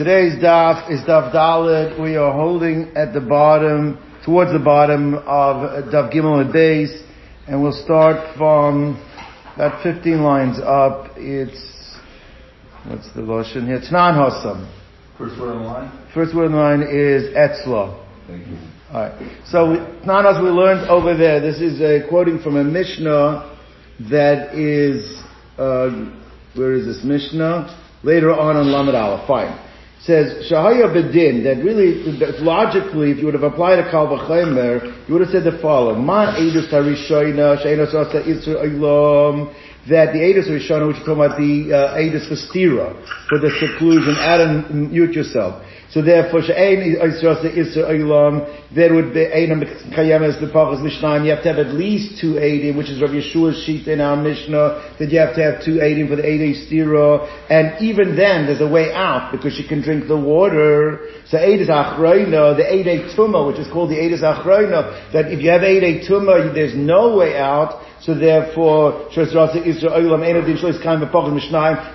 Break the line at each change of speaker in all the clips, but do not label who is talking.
Today's daf is daf Dalit. We are holding at the bottom, towards the bottom of daf Gimel and base, and we'll start from about 15 lines up. It's, what's the lotion here? Tnan Hossam.
First word on the line?
First word on the line is Etzla.
Thank you.
Alright. So, Tnanas we learned over there, this is a quoting from a Mishnah that is, uh, where is this Mishnah? Later on on Lamed Aleph. Fine says Shahaya Bedin that really logically if you would have applied a Kal V'Chemer you would have said the following Ma Edus Harishoina Sheina Sasa Isra Ilam that the Edus Harishona which is talking about the uh, for stira for the seclusion add and mute yourself so therefore, she'ein Yisrael Isra Olam, there would be Einam Kayemes the Pachas Mishnah, you have to have at least two Eidim, which is Rav Yeshua's sheet in our Mishnah, that you have to have two Eidim for the Eidei Stira, and even then there's a way out, because she can drink the water. So Eidis Achroina, the Eidei Tumah, which is called the Eidis Achroina, that if you have Eidei Tumah, there's no way out, so therefore,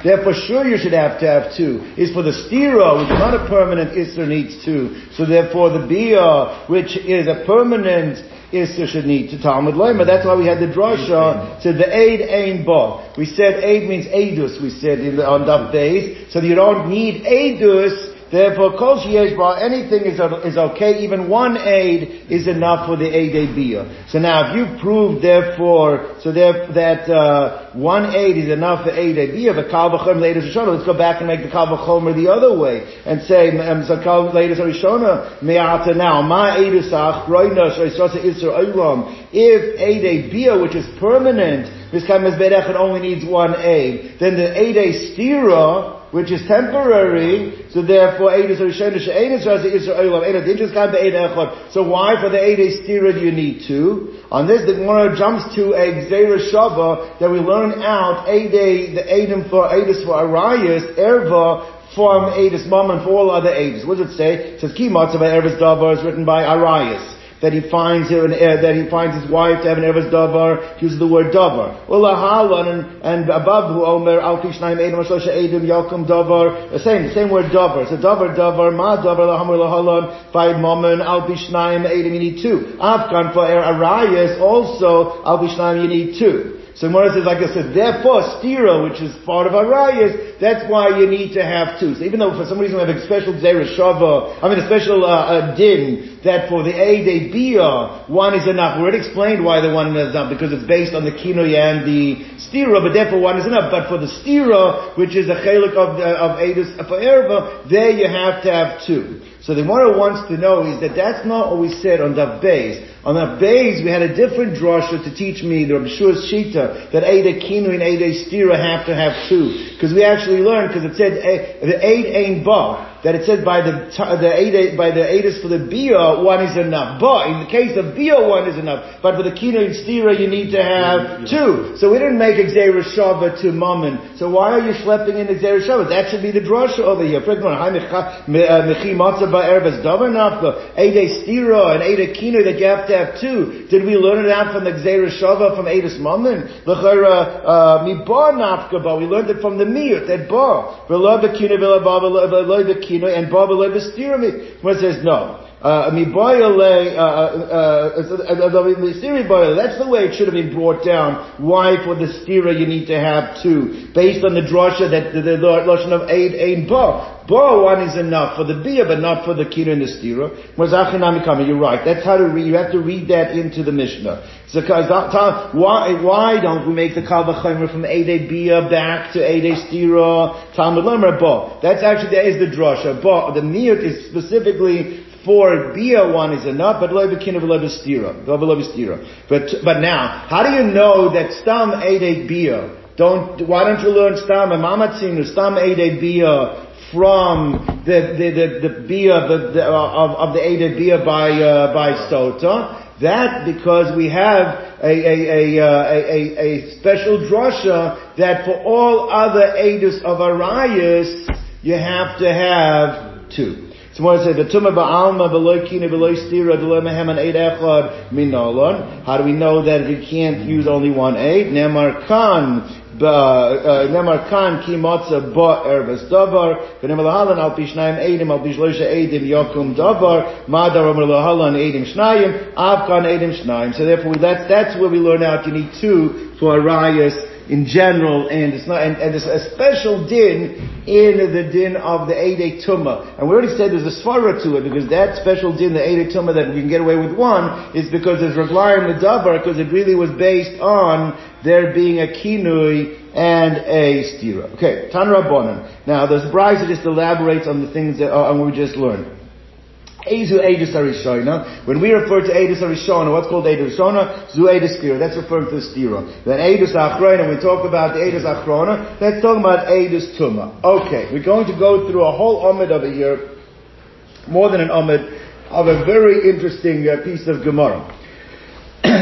therefore sure you should have to have two. Is for the stira, which is not a permanent isra, needs two. So therefore the bia, which is a permanent isra, should need to Talmud Lema. That's why we had the drasha, said the aid ain ba. We said aid means aidus, we said in the, on Daf base. So you don't need aidus, Therefore, kol sheyesh bar, anything is, is okay, even one aid is enough for the aid bia. So now, if you prove, therefore, so there, that uh, one aid is enough for aid bia, the kal v'chom later rishona, let's go back and make the kal v'chomer the other way, and say, so kal later rishona, me'ata now, ma edusach, roina, shoysosa isra olam, if aid bia, which is permanent, this kind of only needs one aid, then the aid stira, which is temporary, so therefore Eidus Rishon She'enis Razi Israel Eidus Dinjas Kan Be'ed Echad. So why for the Eidus Stira do you need two? On this, the Gemara jumps to a Gzeira Shava that we learn out Eidei, the Eidim for Eidus for Arias, Erva, from Eidus Mom and for all other Eidus. What does it say? It says Ki Matzah Ervis Davar is written by Arias that he finds an that he finds his wife to have an Eres Davar, uses the word Davar. Ulahalan and, and above who Omer Al Kishnaim Edom Shosha Edom Yakum Davar, the same, the same word Davar. So Davar Davar, Ma Davar Lahamur Lahalan, five Momen Al Kishnaim Edom, you need two. Afghan for Arayas, also Al Kishnaim you need two. So Gemara says, like I said, therefore stira, which is part of arayas, that's why you need to have two. So even though for some reason we have a special shava, I mean a special uh, uh, din that for the a de bia one is enough. We already explained why the one is enough because it's based on the kinoy and the stira, but therefore one is enough. But for the stira, which is a chelik of the, of edus for erva, there you have to have two. So the Gemara wants to know is that that's not what we said on the base. On the base, we had a different drasha to teach me, the Shua's Shita, that Eida Kinu and Eida Stira have to have two. Because we actually learned, because it said, eh, the Eid Ain Ba that it said by the the eight by the eightis for the bia one is enough. But in the case of bia one is enough. But for the kino and stira you need to have two. So we didn't make Gzeira Shava to Mammon. So why are you schlepping in Gzeira Shava? That should be the drasha over here. Mechi matzah ba'erbes davar nafka. Ede stira and ede kino that you have to have two. Did we learn it out from the Gzeira Shava from Edis Mammon? Uh, mi bar nafka but we learned it from the miyut that bar. V'lo b'kino v'lo b'kino you know, and Baba le Bistirami. One says no. Uh, uh, uh, uh, that's the way it should have been brought down. Why for the stira you need to have two? Based on the drasha that the, the of Aid Ain Ba. Ba one is enough for the bia, but not for the kira and the stira. You're right. That's how to read. You have to read that into the Mishnah. So, why, why don't we make the kal v'chaymer from Eidei bia back to Eidei stira? Talmud Lemer Ba. That's actually, that is the drasha. Ba, the miyut is specifically for bia one is enough, but loy b'kina v'loy b'stira. But, but now, how do you know that stam eidei bia? Don't, why don't you learn stam and mamatzinu, stam eidei bia from the, the, the, the bia, the, the, of, of the eidei bia by, uh, by sota? That because we have a, a, a, a, a, special drasha that for all other edus of Arias, you have to have two. Tomorrow say v'tuma ba'alma v'loy kina v'loy mehem eight echad minolon. How do we know that we can't use only one eight? Nemar kan uh, Nemar Kan Ki Matzah Ba Erbes Davar, V'Nemar Lahalan Al Pishnayim Eidim Al Pishloisha Eidim Yokum Davar, Madar Omer Lahalan Eidim Shnayim, Avkan Eidim Shnayim. So therefore, that's, that's where we learn out you need two for a rayas in general, and it's not, and, and there's a special din in the din of the Eidei Tumma. And we already said there's a svara to it, because that special din, the Eidei Tumma, that we can get away with one, is because there's Raglayim the Davar, because it really was based on there being a kinui and a stira. Okay, Tan Rabbanan. Now, there's bride that just elaborates on the things that, uh, on what we just learned. Ezu Eidus Arishona. When we refer to Eidus Arishona, what's called Eidus Arishona? Zu Eidus Stira. That's referring to Stira. Then Eidus Achrona, we talk about the Eidus Achrona, that's talking about Eidus Tuma. Okay, we're going to go through a whole Omid over here, more than an Omid, of a very interesting uh, piece of Gemara.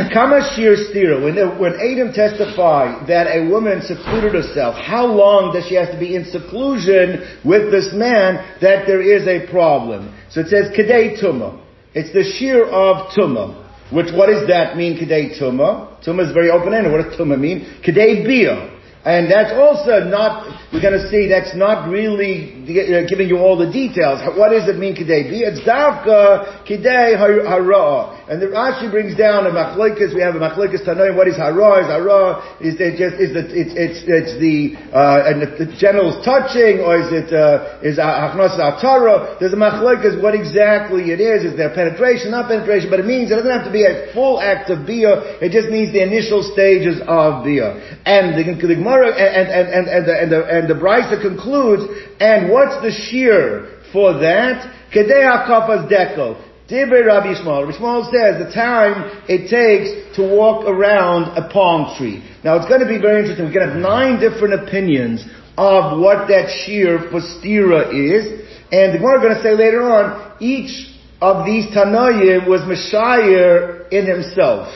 Kamashir stira, when, when Adam testified that a woman secluded herself, how long does she have to be in seclusion with this man that there is a problem? So it says Kadei Tuma. It's the shear of Tuma. Which, what does that mean, Kadei Tuma? Tuma is very open-ended. What does Tuma mean? Kadei Bia. And that's also not, we're going to see that's not really uh, giving you all the details. What does it mean, Kidei Bi? It's Davka Kidei Hara. And the Rashi brings down a Machlikas, we have a Machlikas Tanoim, what is Hara? Is Hara, is it just, is the, it's, it's, it's the, uh, and the, genitals touching, or is it, uh, is Achnos Atara? There's a Machlikas, what exactly it is. Is there penetration, not penetration, but it means it doesn't have to be a full act of Bia, it just means the initial stages of Bia. And the, Gemara and, and, and, and, the, and the, and the Brisa concludes, and what's the shear for that? Kedei dekel. Dibre Rabbi Yishmael. Rabbi Yishmael says the time it takes to walk around a palm tree. Now it's going to be very interesting. We're going to have nine different opinions of what that shear for stira is. And Gemara going to say later on, each of these Tanayim was Messiah in himself.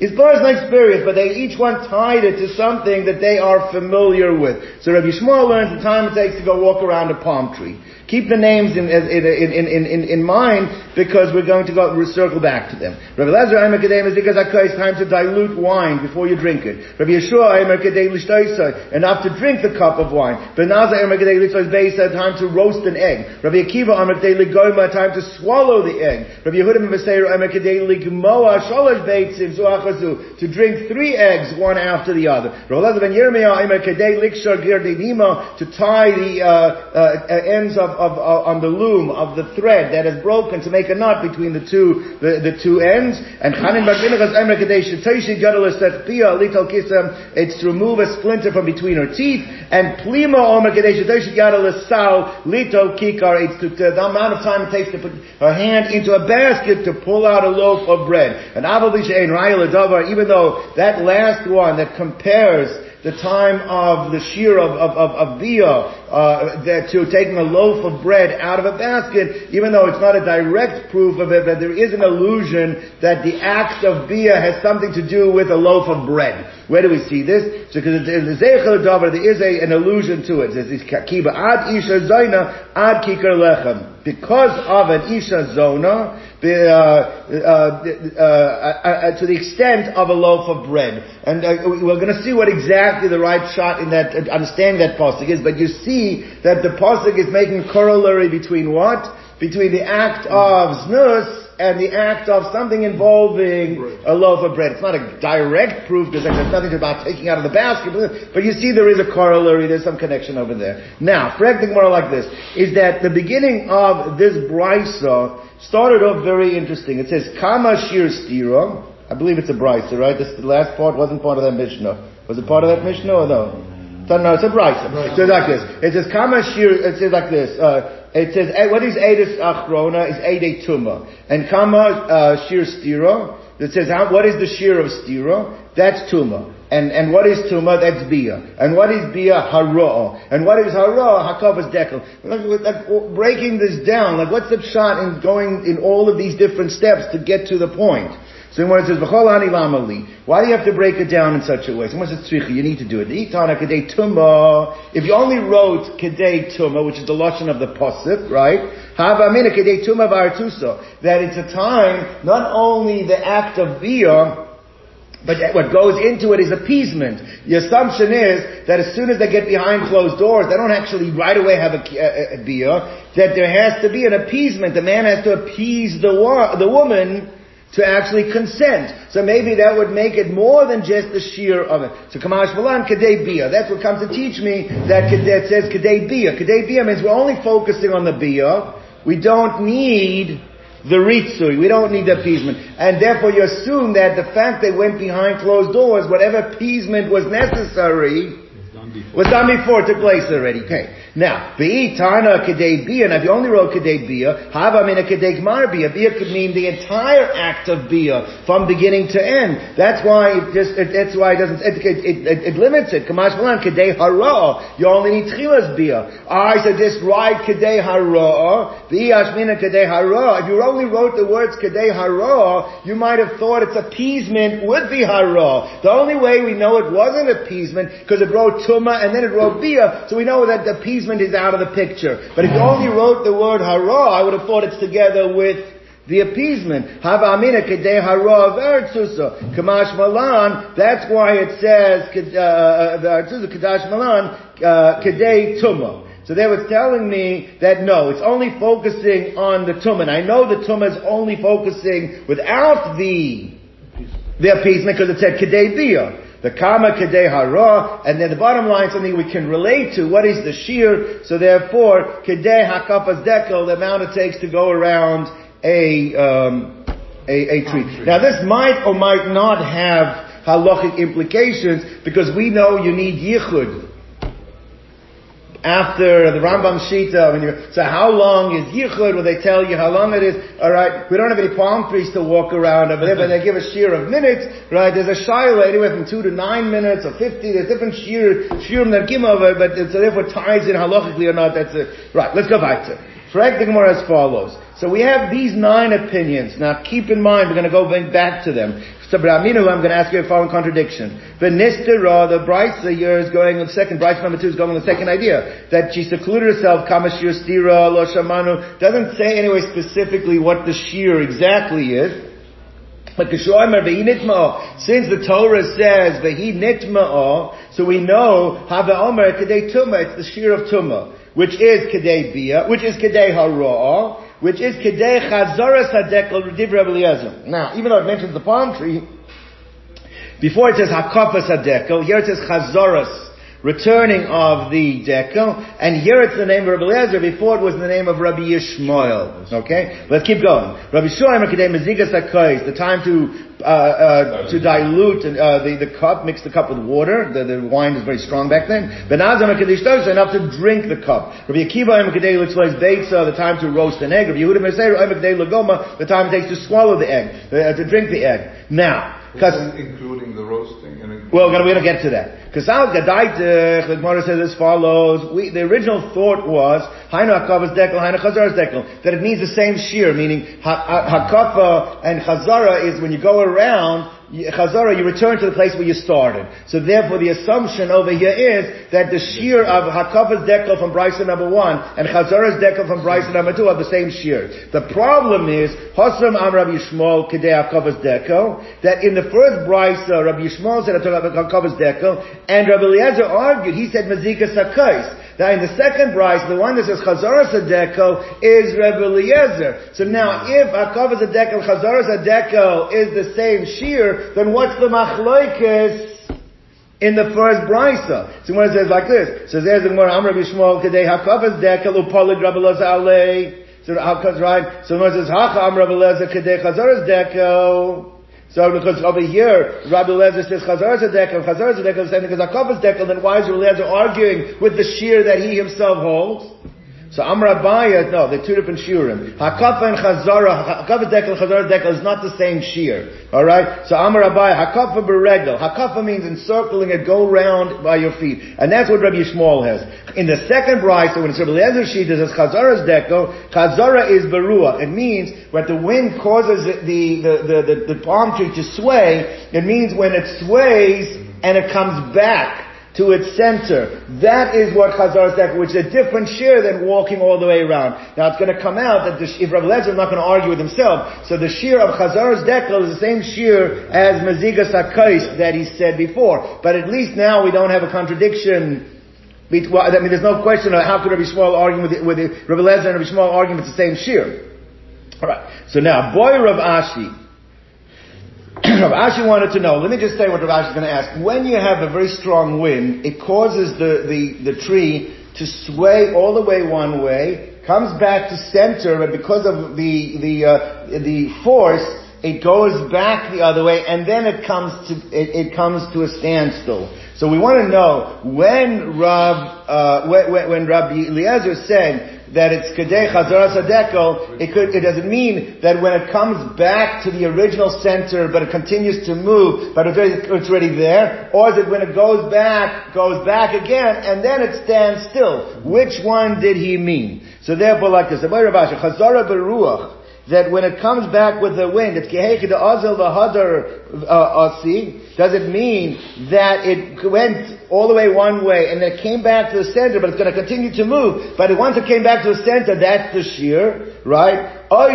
His personal experience, but they each one tied it to something that they are familiar with. So Rabbi Yishmael learns the time it takes to go walk around a palm tree. Keep the names in, in, in, in, in mind because we're going to go circle back to them. Rabbi Lazar Aimer Kedem is because it's time to dilute wine before you drink it. Rabbi Yeshua Aimer Kedem enough to drink the cup of wine. Ben Azai Aimer Kedem Lishtois Beis time to roast an egg. Rabbi Akiva Aimer Kedem Ligoima time to swallow the egg. Rabbi Yehuda Mevaseir Aimer Kedem Ligmoa Sholosh Beitzim Zuachazu to drink three eggs one after the other. Rabbi Lazar Ben Yirmiyah Aimer Kedem Likshar Girdinima to tie the uh, uh, ends of of, uh, on the loom of the thread that is broken to make a knot between the two the, the two ends. And Chanin Bagminachas Emre Kadesh Toishi Gadol Pia Lital Kisam. It's to remove a splinter from between her teeth. And Plima Omer Kadesh Toishi Gadol Sal Lito Kikar. It's to, to, the amount of time it takes to put her hand into a basket to pull out a loaf of bread. And Avalisha Ein Rayel Davar. Even though that last one that compares the time of the shear of, of, of, of Bia, uh, that to taking a loaf of bread out of a basket, even though it's not a direct proof of it, but there is an illusion that the act of Bia has something to do with a loaf of bread. Where do we see this? Because in the Zeichel Davar, there is a, an allusion to it. It says, Kiba ad isha zaina ad kikar lechem. Because of an isha zona, uh, uh, uh, to the extent of a loaf of bread. And we're going to see what exactly the right shot in that, understanding that pasuk is, but you see that the pasuk is making corollary between what? Between the act of znus and the act of something involving a loaf of bread. It's not a direct proof because there's nothing about taking out of the basket, but you see there is a corollary, there's some connection over there. Now, correcting more like this, is that the beginning of this brisa started off very interesting. It says, Kama Shir Stira. I believe it's a brisa, right? This, the last part wasn't part of that Mishnah. Was it part of that Mishnah or no? No, it's a brisa. So it's like this. It says, Kama Shir, it says like this, uh, it says, eh, what is Edis Achrona? Is Ede Tuma. And Kama uh, Shir Stira. It says, how, what is the Shir of Stira? That's Tuma. And, and what is Tuma? That's Bia. And what is Bia? Hara. And what is Hara? Hakavas Dekel. Like, like, breaking this down, like what's the shot in going in all of these different steps to get to the point? So when it says ani lamali, why do you have to break it down in such a way? So when it says tzricha, you need to do it. Itana kedei tuma. If you only wrote kedei tuma, which is the lashon of the pasuk, right? Hava mina kedei tuma vartusa. That it's a time not only the act of bia But what goes into it is appeasement. The assumption is that as soon as they get behind closed doors, they don't actually right away have a, a, a beer, that there has to be an appeasement. The man has to appease the, the woman to actually consent. So maybe that would make it more than just the sheer of it. So Kamash Malan Kadei Bia. That's what comes to teach me that, that says Kadei Bia. Kadei Bia means we're only focusing on the Bia. We don't need the ritzui. We don't need the appeasement. And therefore you assume that the fact they went behind closed doors, whatever appeasement was necessary, was done before it took place already. Okay. Now, Be'i Tana Kedei Bia, and if you only wrote Kedei Bia, Hava Mina Kedei Gmar Bia. Bia could mean the entire act of Bia, from beginning to end. That's why it just, it, that's why it doesn't, it, it, it, it limits it. Kamash Malan Kedei Hara. You only need Chilas Bia. I said just write Kedei Hara, Be'i Ashmina Kedei Hara. If you only wrote the words Kedei Hara, you might have thought its appeasement would be Hara. The only way we know it wasn't appeasement, because it wrote Tuma and then it wrote Bia, so we know that the appeasement appeasement is out of the picture. But if only wrote the word hara, I would have thought it's together with the appeasement. Hava hara. Kamash malan, that's why it says, uh, uh, the kadash malan, uh, kedei tuma. So they were telling me that no, it's only focusing on the tumah. I know the tumah is only focusing without the the appeasement because it said kedei the kama kadei hara, and then the bottom line, something we can relate to. What is the shear? So therefore, kadei hakafas dekel, the amount it takes to go around a, um, a, a tree. Now this might or might not have halachic implications because we know you need yichud after the Rambam Shita, when you, so how long is Yichud? Will they tell you how long it is? Alright, we don't have any palm trees to walk around over there, but they give a shear of minutes, right? There's a Shiloh anywhere from two to nine minutes or fifty, there's different shear, shear that give over, but so therefore ties in halachically or not, that's it. Right, let's go back to Correct the Gemara as follows. So we have these nine opinions. Now keep in mind, we're going to go back to them. So Braminu, I'm going to ask you a following contradiction. The Nistera, the Brisa here is going, on the second, Brisa number two is going on the second idea, that she secluded herself, Kamashir Stira, Lo Shamanu, doesn't say anyway specifically what the shear exactly is. But since the Torah says Vehi Nitma'ah, so we know Hava Omer Kedei Tumah, it's the shear of Tumah, which is Kedei Bia, which is Kedei Hara'ah, which is Kedei Chazaras HaDekel Rediv Eliezer. Now, even though it mentions the palm tree, before it says Hakafas HaDekel, here it says Chazaras, returning of the dekel, and here it's the name of Rabbi Eliezer, before it was the name of Rabbi Yishmael. Okay? Let's keep going. Rabbi Shoim Kedei Mezigas the time to, uh, uh, to dilute uh, the, the cup, mix the cup with water, the, the wine is very strong back then. Benazam HaKedei enough to drink the cup. Rabbi Akiva Kedei Litzlois Beitza, the time to roast an egg. Rabbi Yehuda Meseir Kedei Lagoma, the time it takes to swallow the egg, uh, to drink the egg. Now,
because including the roasting. And
well, we're going to get to that. Because Al Gadaitech, the Gemara says as follows. We, the original thought was Hainu Hakavas Dekel, Hainu Chazaras Dekel, that it means the same shear, meaning Hakafa and Chazara is when you go around Chazara, you return to the place where you started. So therefore the assumption over here is that the shear of Hakafa's dekel from Bryson number one and Chazara's dekel from Bryson number two are the same shear. The problem is, Hosram Am Rabbi Yishmael Kedei Hakafa's dekel, that in the first Bryson, uh, Rabbi Yishmael said Hakafa's dekel, and Rabbi Eliezer argued, he said Mazika Sakais. Now in the second Bryce, the one that says Chazara Sadeko is Rebbe Eliezer. So now if Akav Sadeko, Chazara Sadeko is the same shear, then what's the machloikis in the first brisa. So when it says like this, so there's the Gemara, Amr Bishmol, Kadei Hakavas Dekel, Upolig Rabbi Elazar Alei. So how comes right? So when it says Hacha Amr Rabbi Elazar, Kadei Chazaras Dekel, so because over here, Rabbi Lezer says Chazar Zedekel, Chazar Zedekel is saying because Akav Zedekel, then why is Rabbi Lezer arguing with the shear that he himself holds? So Amr Abaye, no, they're two different shiurim. Hakafa and Chazara, Hakafa dekel, Chazara dekel is not the same shear. Alright? So Amr Abaye, Hakafa beregel. Hakafa means encircling it, go round by your feet. And that's what Rabbi Yishmael has. In the second bride, so when it's Rabbi Lezer sheet, it says Chazara's dekel, Chazara is berua. It means when the wind causes the, the, the, the, the palm tree to sway, it means when it sways and it comes back to its center. That is what Chazar Dekel, which is a different shear than walking all the way around. Now it's going to come out that the, if Rav Lezer is not going to argue with himself, so the shear of Chazar's Dekel is the same shear as Mazigas HaKais that he said before. But at least now we don't have a contradiction I mean, there's no question of how could Rabbi Yishmael argue with, with Rabbi Lezer and Rabbi Yishmael arguing it's the same shear. Alright. So now, boy Rav Ashi. Rav wanted to know, let me just say what Rav is going to ask. When you have a very strong wind, it causes the, the, the tree to sway all the way one way, comes back to center, but because of the, the, uh, the force, it goes back the other way, and then it comes to, it, it comes to a standstill. So we want to know when Rav, uh, when, when Rabbi Eliezer said that it's Kadeh Chazara Sadekel, it could, it doesn't mean that when it comes back to the original center, but it continues to move, but it's already, there, or is it when it goes back, goes back again, and then it stands still? Which one did he mean? So therefore, like this, Chazara Beruach, that when it comes back with the wind, it's Keheki the Azil the Hadar uh, Asi, does it mean that it went all the way one way and then it came back to the center, but it's going to continue to move, but once it came back to the center, that's the shear, right? Or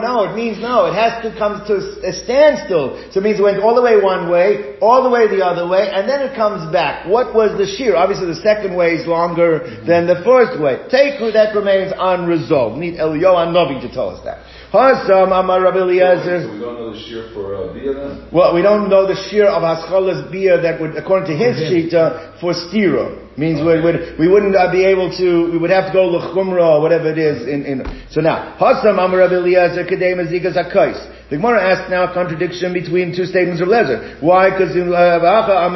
no, it means no, it has to come to a standstill. So it means it went all the way one way, all the way the other way, and then it comes back. What was the shear? Obviously the second way is longer than the first way. Teku that remains unresolved. Need Eliyahu Novi to tell us that. Hasam Amar Rabbi Eliezer.
So we don't know the shear for uh, Bia then?
Well, we don't know the shear of Haschalas Bia that would, according to his shita, for Stira. Means okay. we, would, we wouldn't uh, be able to, we would have to go Lechumra or whatever it is in, in, so now, Hasam Amar Rabbi Eliezer Kedem Azikas HaKais. The Gemara asks now a contradiction between two statements of Lezer. Why? Because uh, I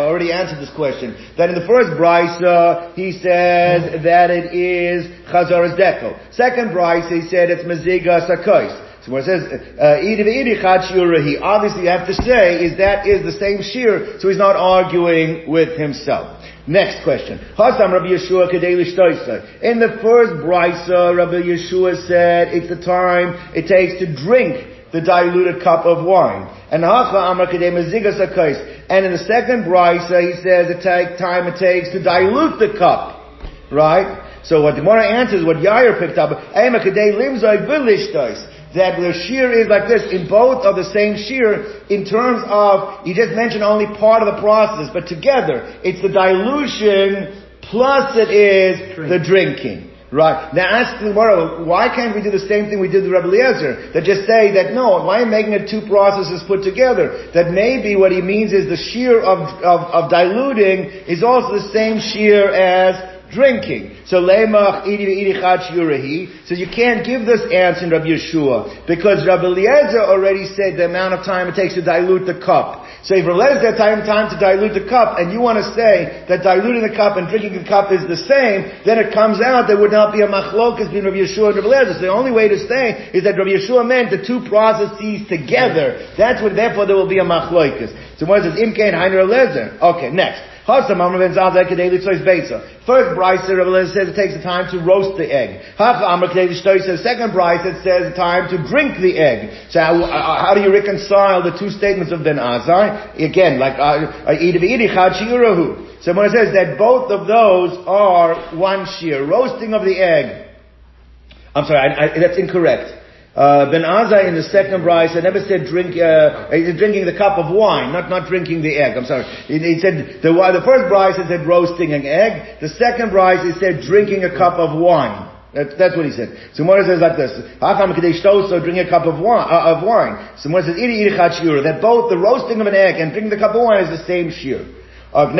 already answered this question. That in the first brisa he says that it is Chazaras Dekel. Second brisa he said it's Maziga Sakais. So when it says, uh, obviously you have to say is that is the same shear, so he's not arguing with himself. Next question. Hasam Rabbi Yeshua In the first brisa, Rabbi Yeshua said it's the time it takes to drink the diluted cup of wine. And And in the second brisa, he says it takes time it takes to dilute the cup. Right? So what the Gemara answers, what Yair picked up, that the shear is like this in both of the same shear in terms of, you just mentioned only part of the process, but together, it's the dilution plus it is Drink. the drinking. Right. Now ask the Gemara, why can't we do the same thing we did with Rabbi Eliezer? That just say that no, why am I making it two processes put together? That maybe what he means is the shear of, of, of diluting is also the same shear as drinking. So lemach iri So you can't give this answer in Rabbi Yeshua because Rabbi Eliezer already said the amount of time it takes to dilute the cup. So if Rabbi Eliezer time time to dilute the cup, and you want to say that diluting the cup and drinking the cup is the same, then it comes out there would not be a machlokas between Rabbi Yeshua and Rabbi Eliezer. So the only way to say is that Rabbi Yeshua meant the two processes together. That's what. Therefore, there will be a machlokas. So what is this? Imkain Heiner Eliezer. Okay, next. First Rabbi says it takes the time to roast the egg. Second brisa, it says time to drink the egg. So how, uh, how do you reconcile the two statements of Ben Azai? Again, like, uh, uh, so when it says that both of those are one shear, roasting of the egg. I'm sorry, I, I, that's incorrect. Uh, ben Azai in the second bride said never said drink, uh, drinking the cup of wine, not, not drinking the egg. I'm sorry. He, he said, the, the first bride said roasting an egg. The second bride he said drinking a cup of wine. That's, that's what he said. So Mordechai says like this: Hacham so drink a cup of wine. Uh, of wine. So Mordechai says, iri That both the roasting of an egg and drinking the cup of wine is the same shear. Of.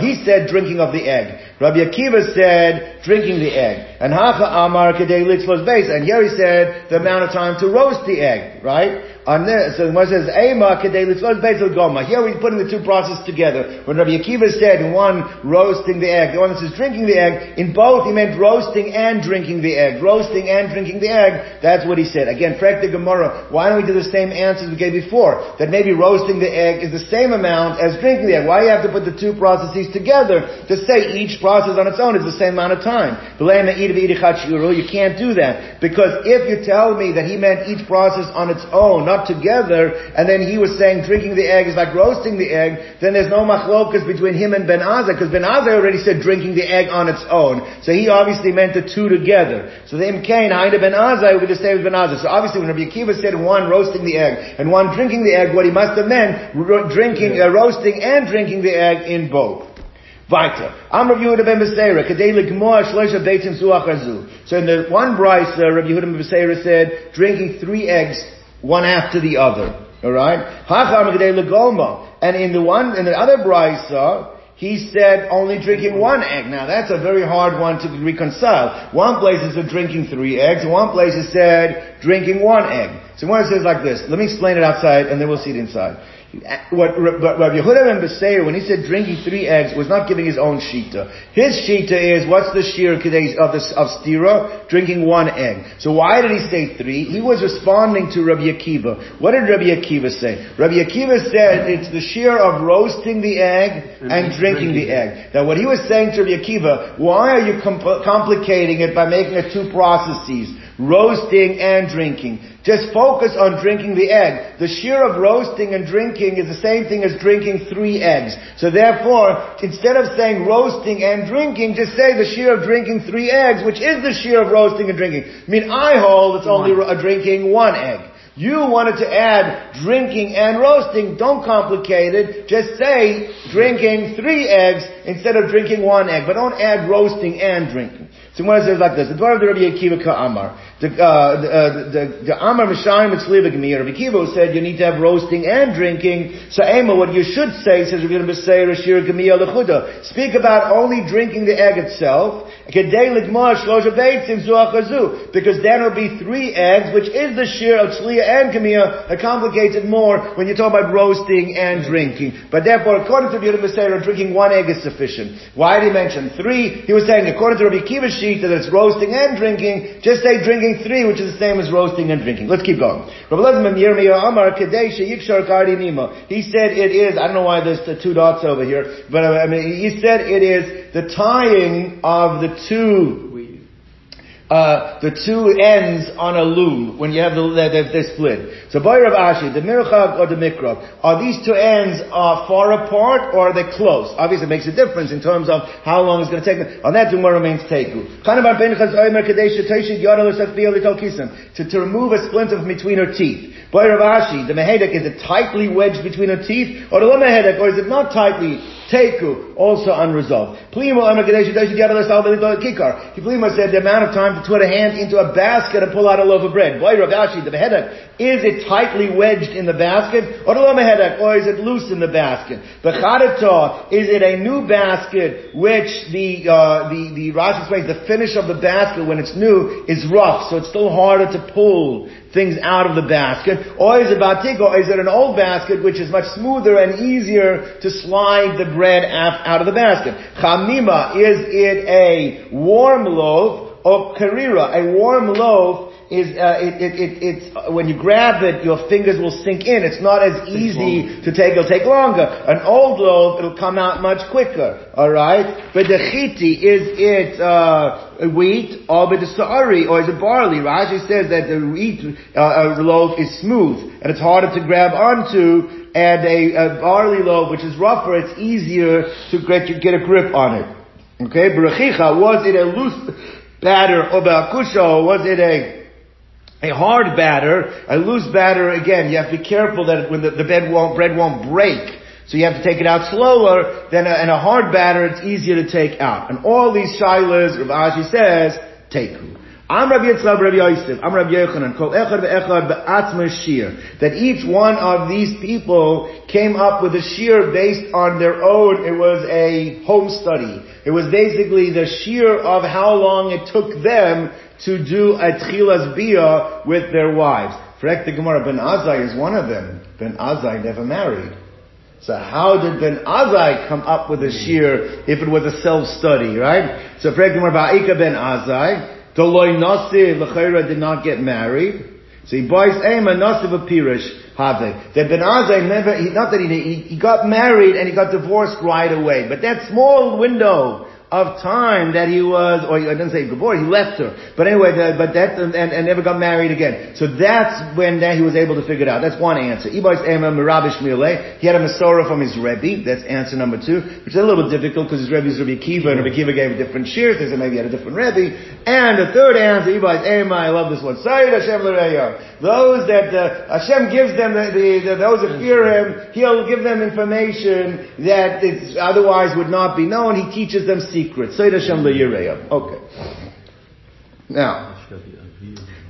He said drinking of the egg. Rabbi Akiva said drinking the egg. And Hacha Amar Gedei Litzlos base. And here he said the amount of time to roast the egg, right? On this, so when it says Ema Kedei Litzlos base Goma. Here we're putting the two processes together. When Rabbi Akiva said one roasting the egg, the one that says drinking the egg, in both he meant roasting and drinking the egg. Roasting and drinking the egg. That's what he said. Again, Frek the Gemara. Why don't we do the same answers we gave before? That maybe roasting the egg is the same amount as drinking the egg. Why do you have to put the two processes together to say each process on its own is the same amount of time? You can't do that. Because if you tell me that he meant each process on its own, not together, and then he was saying drinking the egg is like roasting the egg, then there's no machlokas between him and Ben Azai, because Ben Azai already said drinking the egg on its own. So he obviously meant the two together. So the Imkain, Haida Ben would we just say with Ben Azai. So obviously when Rabbi Akiva said one roasting the egg and one drinking the egg, what he must have meant, drinking, uh, roasting and drinking the egg in both. Am Rav Yehuda ben Beseira, kadei zuach. So in the one bryce, uh, Rav Yehuda ben Beseira said, drinking three eggs, one after the other. Alright? And in the one, in the other uh, he said only drinking one egg. Now that's a very hard one to reconcile. One place is a drinking three eggs, one place is said drinking one egg. So one says like this, let me explain it outside and then we'll see it inside. What Rabbi Yehuda ben Beseir, when he said drinking three eggs, was not giving his own shita. His shita is, what's the shir of, the, of stira? Drinking one egg. So why did he say three? He was responding to Rabbi Akiva. What did Rabbi Akiva say? Rabbi Akiva said it's the shir of roasting the egg and, drinking, the egg. Now what he was saying to Rabbi Akiva, why are you compl- complicating it by making it two processes? Roasting and drinking. Just focus on drinking the egg. The shear of roasting and drinking is the same thing as drinking three eggs. So therefore, instead of saying roasting and drinking, just say the shear of drinking three eggs, which is the shear of roasting and drinking. I mean, I hold it's only a drinking one egg. You wanted to add drinking and roasting. Don't complicate it. Just say drinking three eggs instead of drinking one egg. But don't add roasting and drinking. So when it says like this, the Dvar of the Rabbi Akiva Ka'amar, the, uh, uh, the, Amar Mishayim Mitzliva Gemir, Rabbi Akiva said you need to have roasting and drinking. So Ema, what you should say, says Rabbi Akiva Rashir Gemir Lechuda, speak about only drinking the egg itself, because then it'll be three eggs, which is the shear of Tzliya and Gemir, that complicates it more when you talk about roasting and drinking. But therefore, according to Rabbi Akiva, drinking one egg is sufficient. Why did he mention three? He was saying, according to Rabbi Akiva, sheet that it's roasting and drinking, just say drinking three, which is the same as roasting and drinking. Let's keep going. He said it is, I don't know why there's the two dots over here, but uh, I mean, he said it is the tying of the two uh, the two ends on a loom when you have the they're, they're split. So by Rav Ashi, the mirchag or the mikrav, are these two ends uh, far apart or are they close? Obviously, it makes a difference in terms of how long it's going to take. On that, tomorrow remains teku. To, to remove a splinter from between her teeth. By Rav Ashi, the mehedek is it tightly wedged between her teeth, or the mehedek, or is it not tightly? Teku, also unresolved. Plimo kikar. Plimo said the amount of time to put a hand into a basket and pull out a loaf of bread. Boy, Rav Ashi, the mehedek, is it tightly wedged in the basket, or or is it loose in the basket? Bechadata, is it a new basket which the uh, the the Rashi explains the finish of the basket when it's new is rough, so it's still harder to pull things out of the basket, or is it batik, or is it an old basket which is much smoother and easier to slide the bread out of the basket? Chamima, is it a warm loaf or karira? A warm loaf is uh, it, it, it, it's uh, when you grab it, your fingers will sink in. It's not as easy to take. It'll take longer. An old loaf, it'll come out much quicker. All right. But the chiti is it uh, wheat or but the sa'ari or is it barley? Rashi says that the wheat uh, loaf is smooth and it's harder to grab onto. And a, a barley loaf, which is rougher, it's easier to get, get a grip on it. Okay, Barachicha, was it a loose batter or was it a a hard batter, a loose batter, again, you have to be careful that when the, the bread won't, bread won't break. So you have to take it out slower than a, and a hard batter, it's easier to take out. And all these shilas, Rav Ashi says, take. I'm Rabbi Yitzchak, Rabbi Yosef, I'm Rabbi Yochanan, Kol Echad Ve'echad Be'atzma Shir. That each one of these people came up with a shir based on their own, it was a home study. It was basically the shir of how long it took them to do a tchilas bia with their wives. Frek the Gemara, Ben Azai is one of them. Ben Azai never married. So how did Ben Azai come up with a shir if it was a self-study, right? So the Gemara, Ben Azai, Doloi Nasi L'chaira did not get married. So he buys Ema Nasi Pirish Have. That Ben Azai never, he, not that he, he, he got married and he got divorced right away, but that small window of time that he was, or I didn't say Gabor, he left her. But anyway, the, but that, and, and never got married again. So that's when that he was able to figure it out. That's one answer. He had a Masorah from his Rebbe. That's answer number two, which is a little difficult because his Rebbe is Rebbe Kiva, and Rebbe Kiva gave a different. They said maybe he had a different Rebbe. And the third answer, I love this one. Those that uh, Hashem gives them, the, the, the, those that fear Him, He'll give them information that otherwise would not be known. He teaches them secrets. Okay. Now,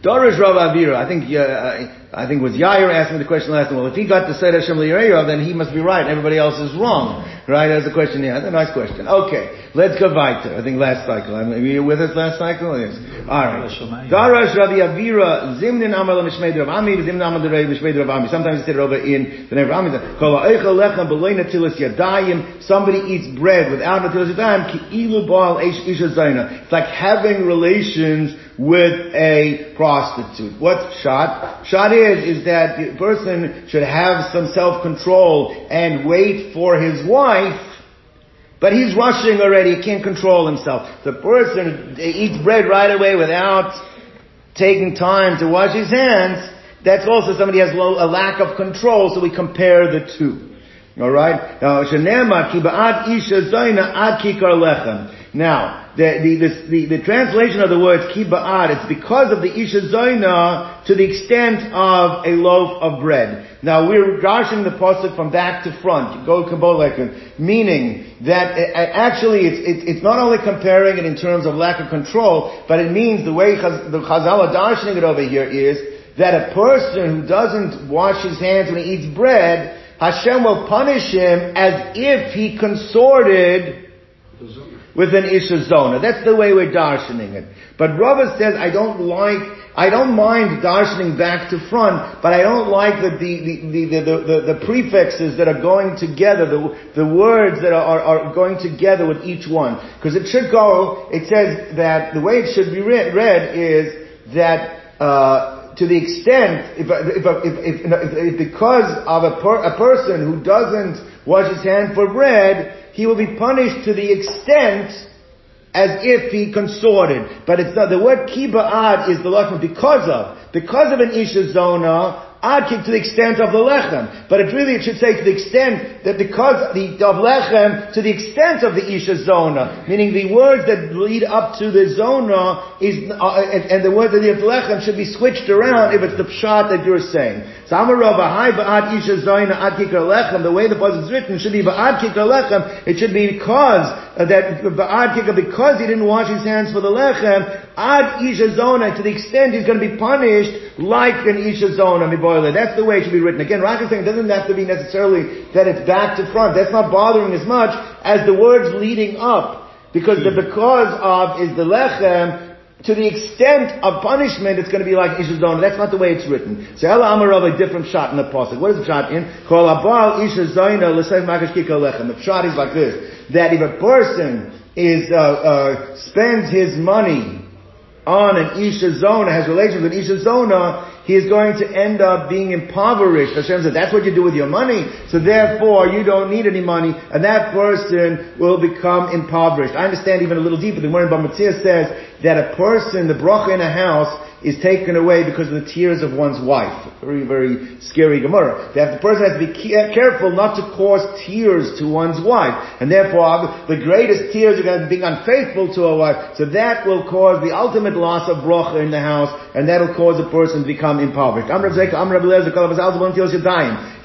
Dorish Rav Avira, I think, uh, I think it was Yair asking the question last time. Well, if he got the Seder Hashem then he must be right. and Everybody else is wrong. Right? That's a question. Yeah, that's a nice question. Okay. Let's go weiter. I think last cycle. Were you with us last cycle? Yes. Alright. Darash Rabbi Avira, Zimnin Amar Rav Ami, Zimnin Amar Rav Ami. Sometimes you say it over in the name of Ami. Kol Lechem B'loi Natilis Yadayim. Somebody eats bread without Natilis Yadayim. Baal Eish Isha Zaina. It's like having relations with a prostitute. What's shot? Shot is, is that the person should have some self-control and wait for his wife but he's rushing already, he can't control himself. The person eats bread right away without taking time to wash his hands, that's also somebody has low, a lack of control, so we compare the two. Alright? Now, now, the, the, the, the, translation of the words kiba'ad, it's because of the isha zoina to the extent of a loaf of bread. Now we're gashing the pasuk from back to front, go kabbalah, meaning that uh, actually it's, it's not only comparing it in terms of lack of control, but it means the way Chaz, the Chazal are darshaning it over here is that a person who doesn't wash his hands when he eats bread, Hashem will punish him as if he consorted with an Isha Zona. That's the way we're darshaning it. But Rava says, I don't like, I don't mind darshaning back to front, but I don't like the, the, the, the, prefixes that are going together, the, the words that are, are, going together with each one. Because it should go, it says that the way it should be read, read is that, uh, to the extent, if, if, if, if, because of a, per, a person who doesn't wash his hand for bread, he will be punished to the extent as if he consorted. But it's not, the word kiba'ad is the lashon because of. Because of an isha zona, adkik to the extent of the lechem. But it really, it should say to the extent that because the, of lechem, to the extent of the isha zona. Meaning the words that lead up to the zona is, uh, and, and, the words that to lechem should be switched around if it's the pshat that you're saying. So Amarava, hi ba'ad isha zona adkik lechem, the way the pasuk is written should be ba'ad kikar lechem, it should be because uh, that ba'ad kikar, because he didn't wash his hands for the lechem, ad isha zona, to the extent he's going to be punished like an isha zona miboile. That's the way it should be written. Again, Rashi is saying it doesn't have to be necessarily that it's back to front. That's not bothering as much as the words leading up. Because the because of is the lechem, to the extent of punishment, it's going to be like Ishazona. That's not the way it's written. So Ela Amarav, a different shot in the pasuk. What is the shot in? Kol Abal Isha Zona L'Seif Makash Kika Lechem. The shot is like this: that if a person is uh, uh, spends his money on an Isha Zona, has relations with an Isha Zona, he is going to end up being impoverished. Hashem said, that's what you do with your money, so therefore you don't need any money, and that person will become impoverished. I understand even a little deeper. The Morin Bamatzia says that a person, the bracha in a house, is taken away because of the tears of one's wife. Very, very scary Gemara. That the person has to be careful not to cause tears to one's wife. And therefore, uh, the greatest tears are going to be being unfaithful to a wife. So that will cause the ultimate loss of bracha in the house, and that'll cause a person to become impoverished.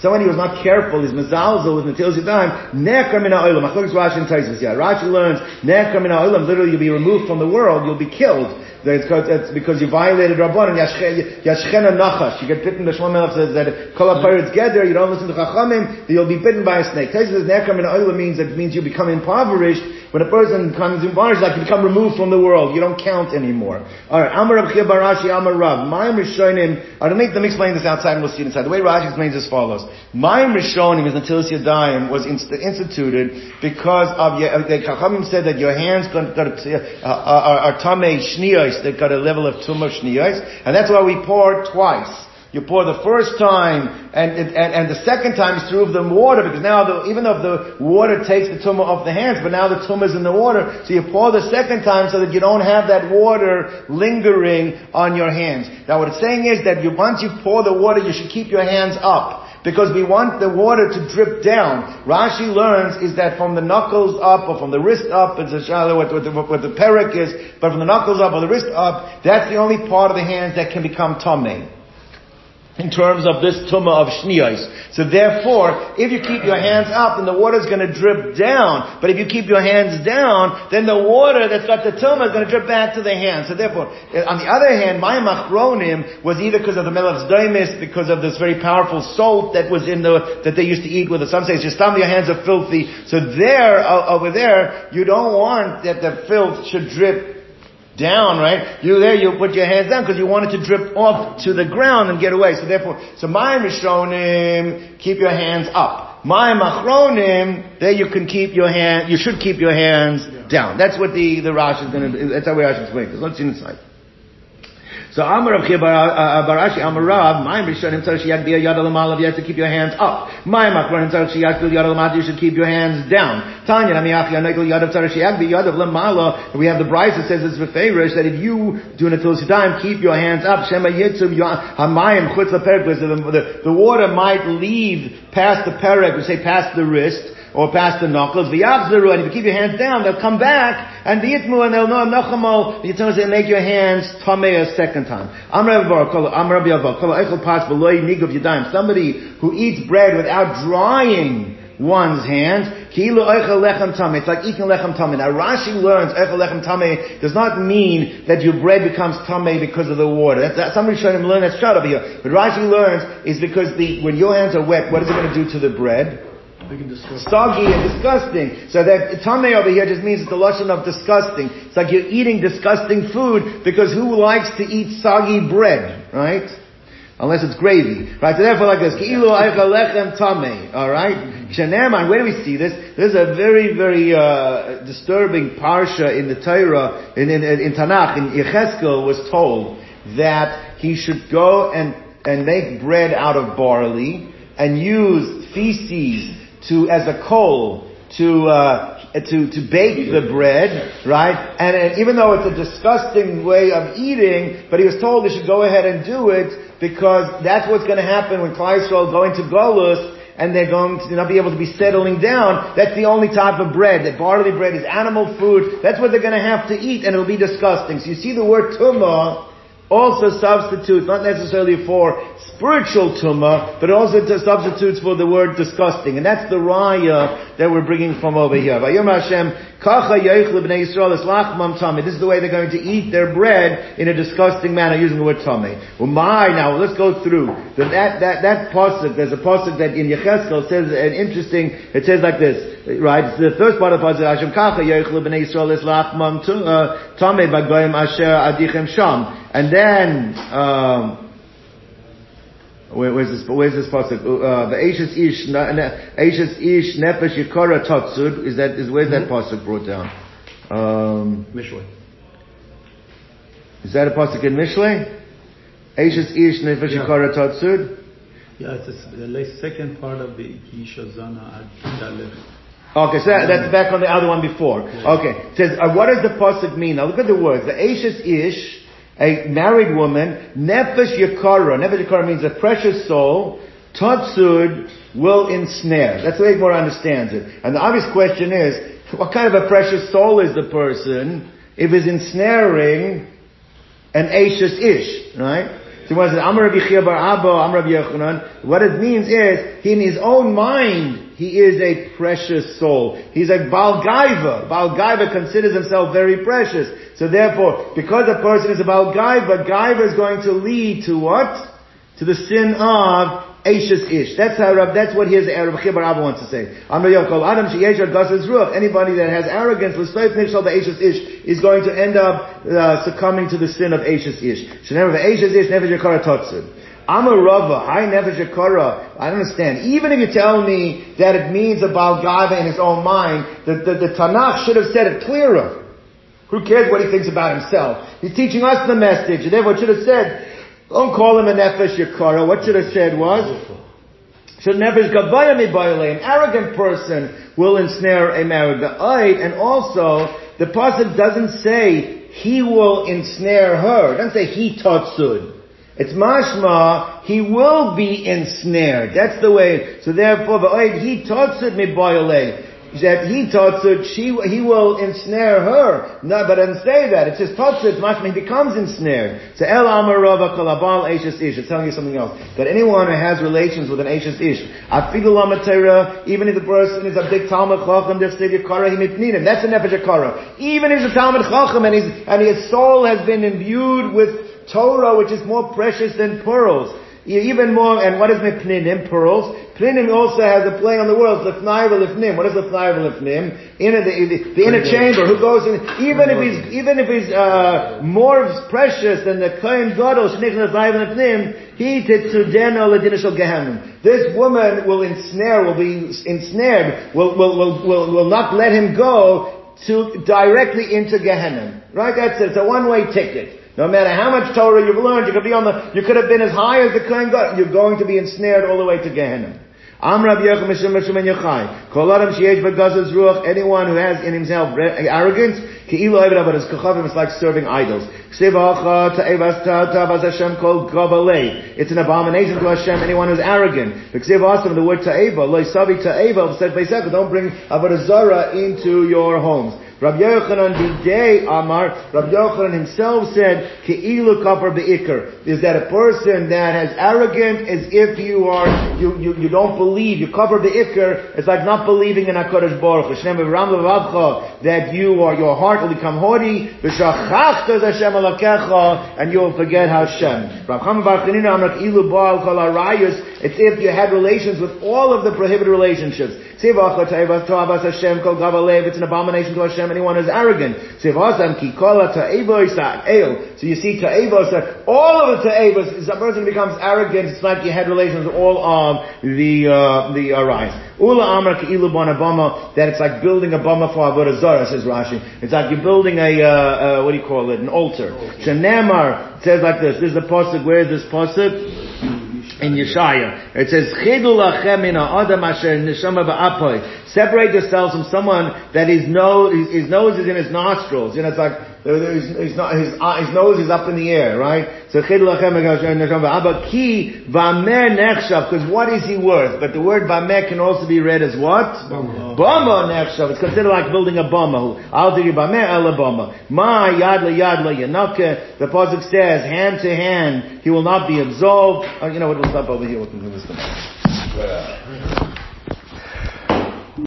Someone who was not careful is mezalzel with Natil Zidayim, nekar min ha'olam. Rashi learns, nekar min ha'olam, literally you'll be removed from the world, you'll be killed. It's because you violated Rabban and Yashchena Nachash. You get bitten, the Shlomo says that Kol HaParetz Geder, you don't listen to Chachamim, you'll be bitten by a snake. Taisus says, nekar min ha'olam means that means you become impoverished, when a person comes in bars, like you become removed from the world. You don't count anymore. Alright, Amar Rav Barashi, Amar Rav. Mayim Rishonim, I don't make them explain this outside and we'll see it inside. The way Rashi explains as follows. Mayim Rishonim is until Yadayim was instituted because of, the Chachamim said that your hands got, got, uh, are, are tamei shniyos, they've got a level of tumah shniyos, and that's why we pour twice. You pour the first time, and, and, and the second time is through the water, because now the, even though the water takes the tumah off the hands, but now the tumah is in the water, so you pour the second time so that you don't have that water lingering on your hands. Now what it's saying is that you, once you pour the water, you should keep your hands up because we want the water to drip down. Rashi learns is that from the knuckles up or from the wrist up, it's a shallow what, the, what the perik is, but from the knuckles up or the wrist up, that's the only part of the hands that can become tummy in terms of this tumah of shniyos. So therefore, if you keep your hands up, then the water is going to drip down. But if you keep your hands down, then the water that's got the tumah is going to drip back to the hands. So therefore, eh, on the other hand, my machronim was either because of the melach's daimis, because of this very powerful salt that was in the, that they used to eat with it. Some say just your hands are filthy. So there, over there, you don't want that the filth should drip down, right? You there, you put your hands down because you want it to drip off to the ground and get away. So therefore, so mayim Rishonim, keep your hands up. Mayim Acharonim, there you can keep your hand, you should keep your hands yeah. down. That's what the, the Rashi is going to, that's how we Rashi explain this. Let's see inside. So Amar Chiya bar Ashi uh, uh, Amar Rav, mayim Rishonim tzar shiyak biyah yad alamalav, you have to keep your hands up. Mayim Acharonim tzar shiyak biyah yad alamalav, you should keep your hands down. Tanya Namiach Yanegel yad tzar shiyak biyah yad of lamala, we have the Bryce that says it's v'feirish, that if you do an atil time, keep your hands up. Shema yitzum hamayim chutz the the water might leave past the perek, we say past the wrist, or past the knuckles. the V'yachzeru, and if you keep your hands down, they'll come back, and the yitmu, and they'll know nachamo. The Yitzhak say, make your hands tamei a second time. Somebody who eats bread without drying one's hands, it's like eating lechem tamei. Now Rashi learns echel lechem tamei does not mean that your bread becomes tamei because of the water. That's, that, somebody should learn that straight over here. But Rashi learns is because the when your hands are wet, what is it going to do to the bread? Soggy and disgusting. So that tame over here just means it's the lotion of disgusting. It's like you're eating disgusting food because who likes to eat soggy bread, right? Unless it's gravy. Right? So therefore like this, Ki'ilu lechem tame. Alright? Shenerman, where do we see this? There's a very, very, uh, disturbing parsha in the Torah, in, in, in Tanakh, in Yecheskel was told that he should go and, and make bread out of barley and use feces to as a coal to uh, to to bake the bread, right? And, and, even though it's a disgusting way of eating, but he was told he should go ahead and do it because that's what's going to happen when Klal Yisrael go into Golus and they're going to not be able to be settling down. That's the only type of bread. That barley bread is animal food. That's what they're going to have to eat, and it'll be disgusting. So you see the word tumah also substitutes, not necessarily for spiritual tumah, but also substitutes for the word disgusting. And that's the raya that we're bringing from over here. This is the way they're going to eat their bread in a disgusting manner using the word tame. my, now let's go through. That, that, that pasuk, there's a pasuk that in Yecheskel says an interesting, it says like this, right? It's the first part of pasuk, Hashem kacha yoichlu b'nei Yisrael eslachmam uh, tame bagoyim asher adichem sham. And then, um, where, where's this? Where's this pasuk? Uh, the Ashes Ish, Ashes Ish Nefesh Yikara Tatsud. Is that is where's mm-hmm. that pasuk brought down? Um,
Mishlei.
Is that a pasuk in Mishlei? Ashes Ish Nefesh Yikara Tatsud.
Yeah, it's the second part of the Kishazana Ad
Okay, so that, that's back on the other one before. Okay, it says, uh, what does the pasuk mean? Now look at the words. The Ashes Ish a married woman, nefesh yakara. Nefesh yakara means a precious soul. Tatsud will ensnare. That's the way more understands it. And the obvious question is, what kind of a precious soul is the person if he's ensnaring an Ashes Ish, right? So what it Amar Amar What it means is, in his own mind, he is a precious soul. He's a Baal Gaiva. Baal Gaiva considers himself very precious. So therefore, because a person is about gaiva, gaiva is going to lead to what? To the sin of Ashes Ish. That's how that's what his Rav Chiya bar Abba wants to say. Adam Anybody that has arrogance, the Ashes Ish, is going to end up uh, succumbing to the sin of Ashes Ish. I'm a Rava, I Nefesh Yakara. I understand. Even if you tell me that it means about Gaiva in his own mind, the, the, the Tanakh should have said it clearer. Who cares what he thinks about himself? He's teaching us the message, and therefore it should have said, Don't call him a nefesh yakara. What should have said was, should nefesh gavaya mibayale. An arrogant person will ensnare a married ba'ayit, and also the pasuk doesn't say he will ensnare her. It doesn't say he tatsud. It's mashma, he will be ensnared. That's the way. So therefore, the he tatsud mibayale that he so she he will ensnare her. No, but it doesn't say that. It says totzit mashma he becomes ensnared. So el amar rava kolabal eishes ish. It's telling you something else. That anyone who has relations with an eishes ish, afidu lamatera, even if the person is a big talmud chacham, they're still yakara him That's a nefesh yakara. Even if he's a talmud chacham and his and his soul has been imbued with Torah, which is more precious than pearls. Even more, and what is mepninim? Pearls. Pninim also has a play on the words, lifnai v'lifnim. What is lifnai v'lifnim? Inner, the, the, the inner chamber, who goes in, even if he's, even if he's, uh, more precious than the Kohen Gadol, shnich lifnai v'lifnim, he titsudeno l'dinishal gehenim. This woman will ensnare, will be ensnared, will, will, will, will, will not let him go to, directly into Gehenna. Right? That's it. It's a one-way ticket. No matter how much Torah you've learned, you could be on the, you could have been as high as the Kohen God. You're going to be ensnared all the way to Gehenna. Am Rabbi Yochanan Mishum Mishum and Yochai. Kol Adam Sheish Begaz's Ruach, anyone who has in himself arrogance, Ki'ilu Eved Abad is Kachavim, it's like serving idols. Ksivacha Ta'evas Ta'avas Hashem Kol Gavalei. It's an abomination to Hashem, anyone who's arrogant. The Ksiv Asam, the word Ta'eva, Loi Savi Ta'eva, said Beisecha, don't bring Avodah into your homes. Rabbi Yochanan Bidei Amar, Rabbi Yochanan himself said, Ke'ilu kafar be'ikr, is that a person that has arrogant as if you are, you, you, you don't believe, you cover the ikr, it's like not believing in HaKadosh Baruch Hashem that you are, your heart will become haughty, v'shachachtas Hashem alakecha, and you will forget Hashem. Rav Chama Bar Chanina Amar Ke'ilu Baal Kol arayus, it's if you had relations with all of the prohibited relationships. It's an abomination to Hashem, anyone is arrogant. So you see ta'evos, all of the ta'evos, if a person becomes arrogant, it's like you had relations with all of the, uh, the arise. Ula amar ka'ilu bon that it's like building a bama for avodah zarah, says Rashi. It's like you're building a, uh, uh, what do you call it, an altar. Shanamar says like this, this is the pasuk, where is this pasuk? In Yeshaya. It says, Chidu lachem in adam asher neshama ba'apoy. Separate yourselves from someone that his nose, his, his nose is in his nostrils. You know, it's like, his, his, uh, his, nose is up in the air, right? So Chidu ki v'amer nechshav, because what is he worth? But the word v'amer can also be read as what? Bama nechshav. It's considered like building a bama. I'll do you v'amer el bama. Ma yad le yad le yanaka. The pasuk says, hand to hand, he will not be absolved. Uh, you know what? We'll stop over here. We'll continue this tomorrow.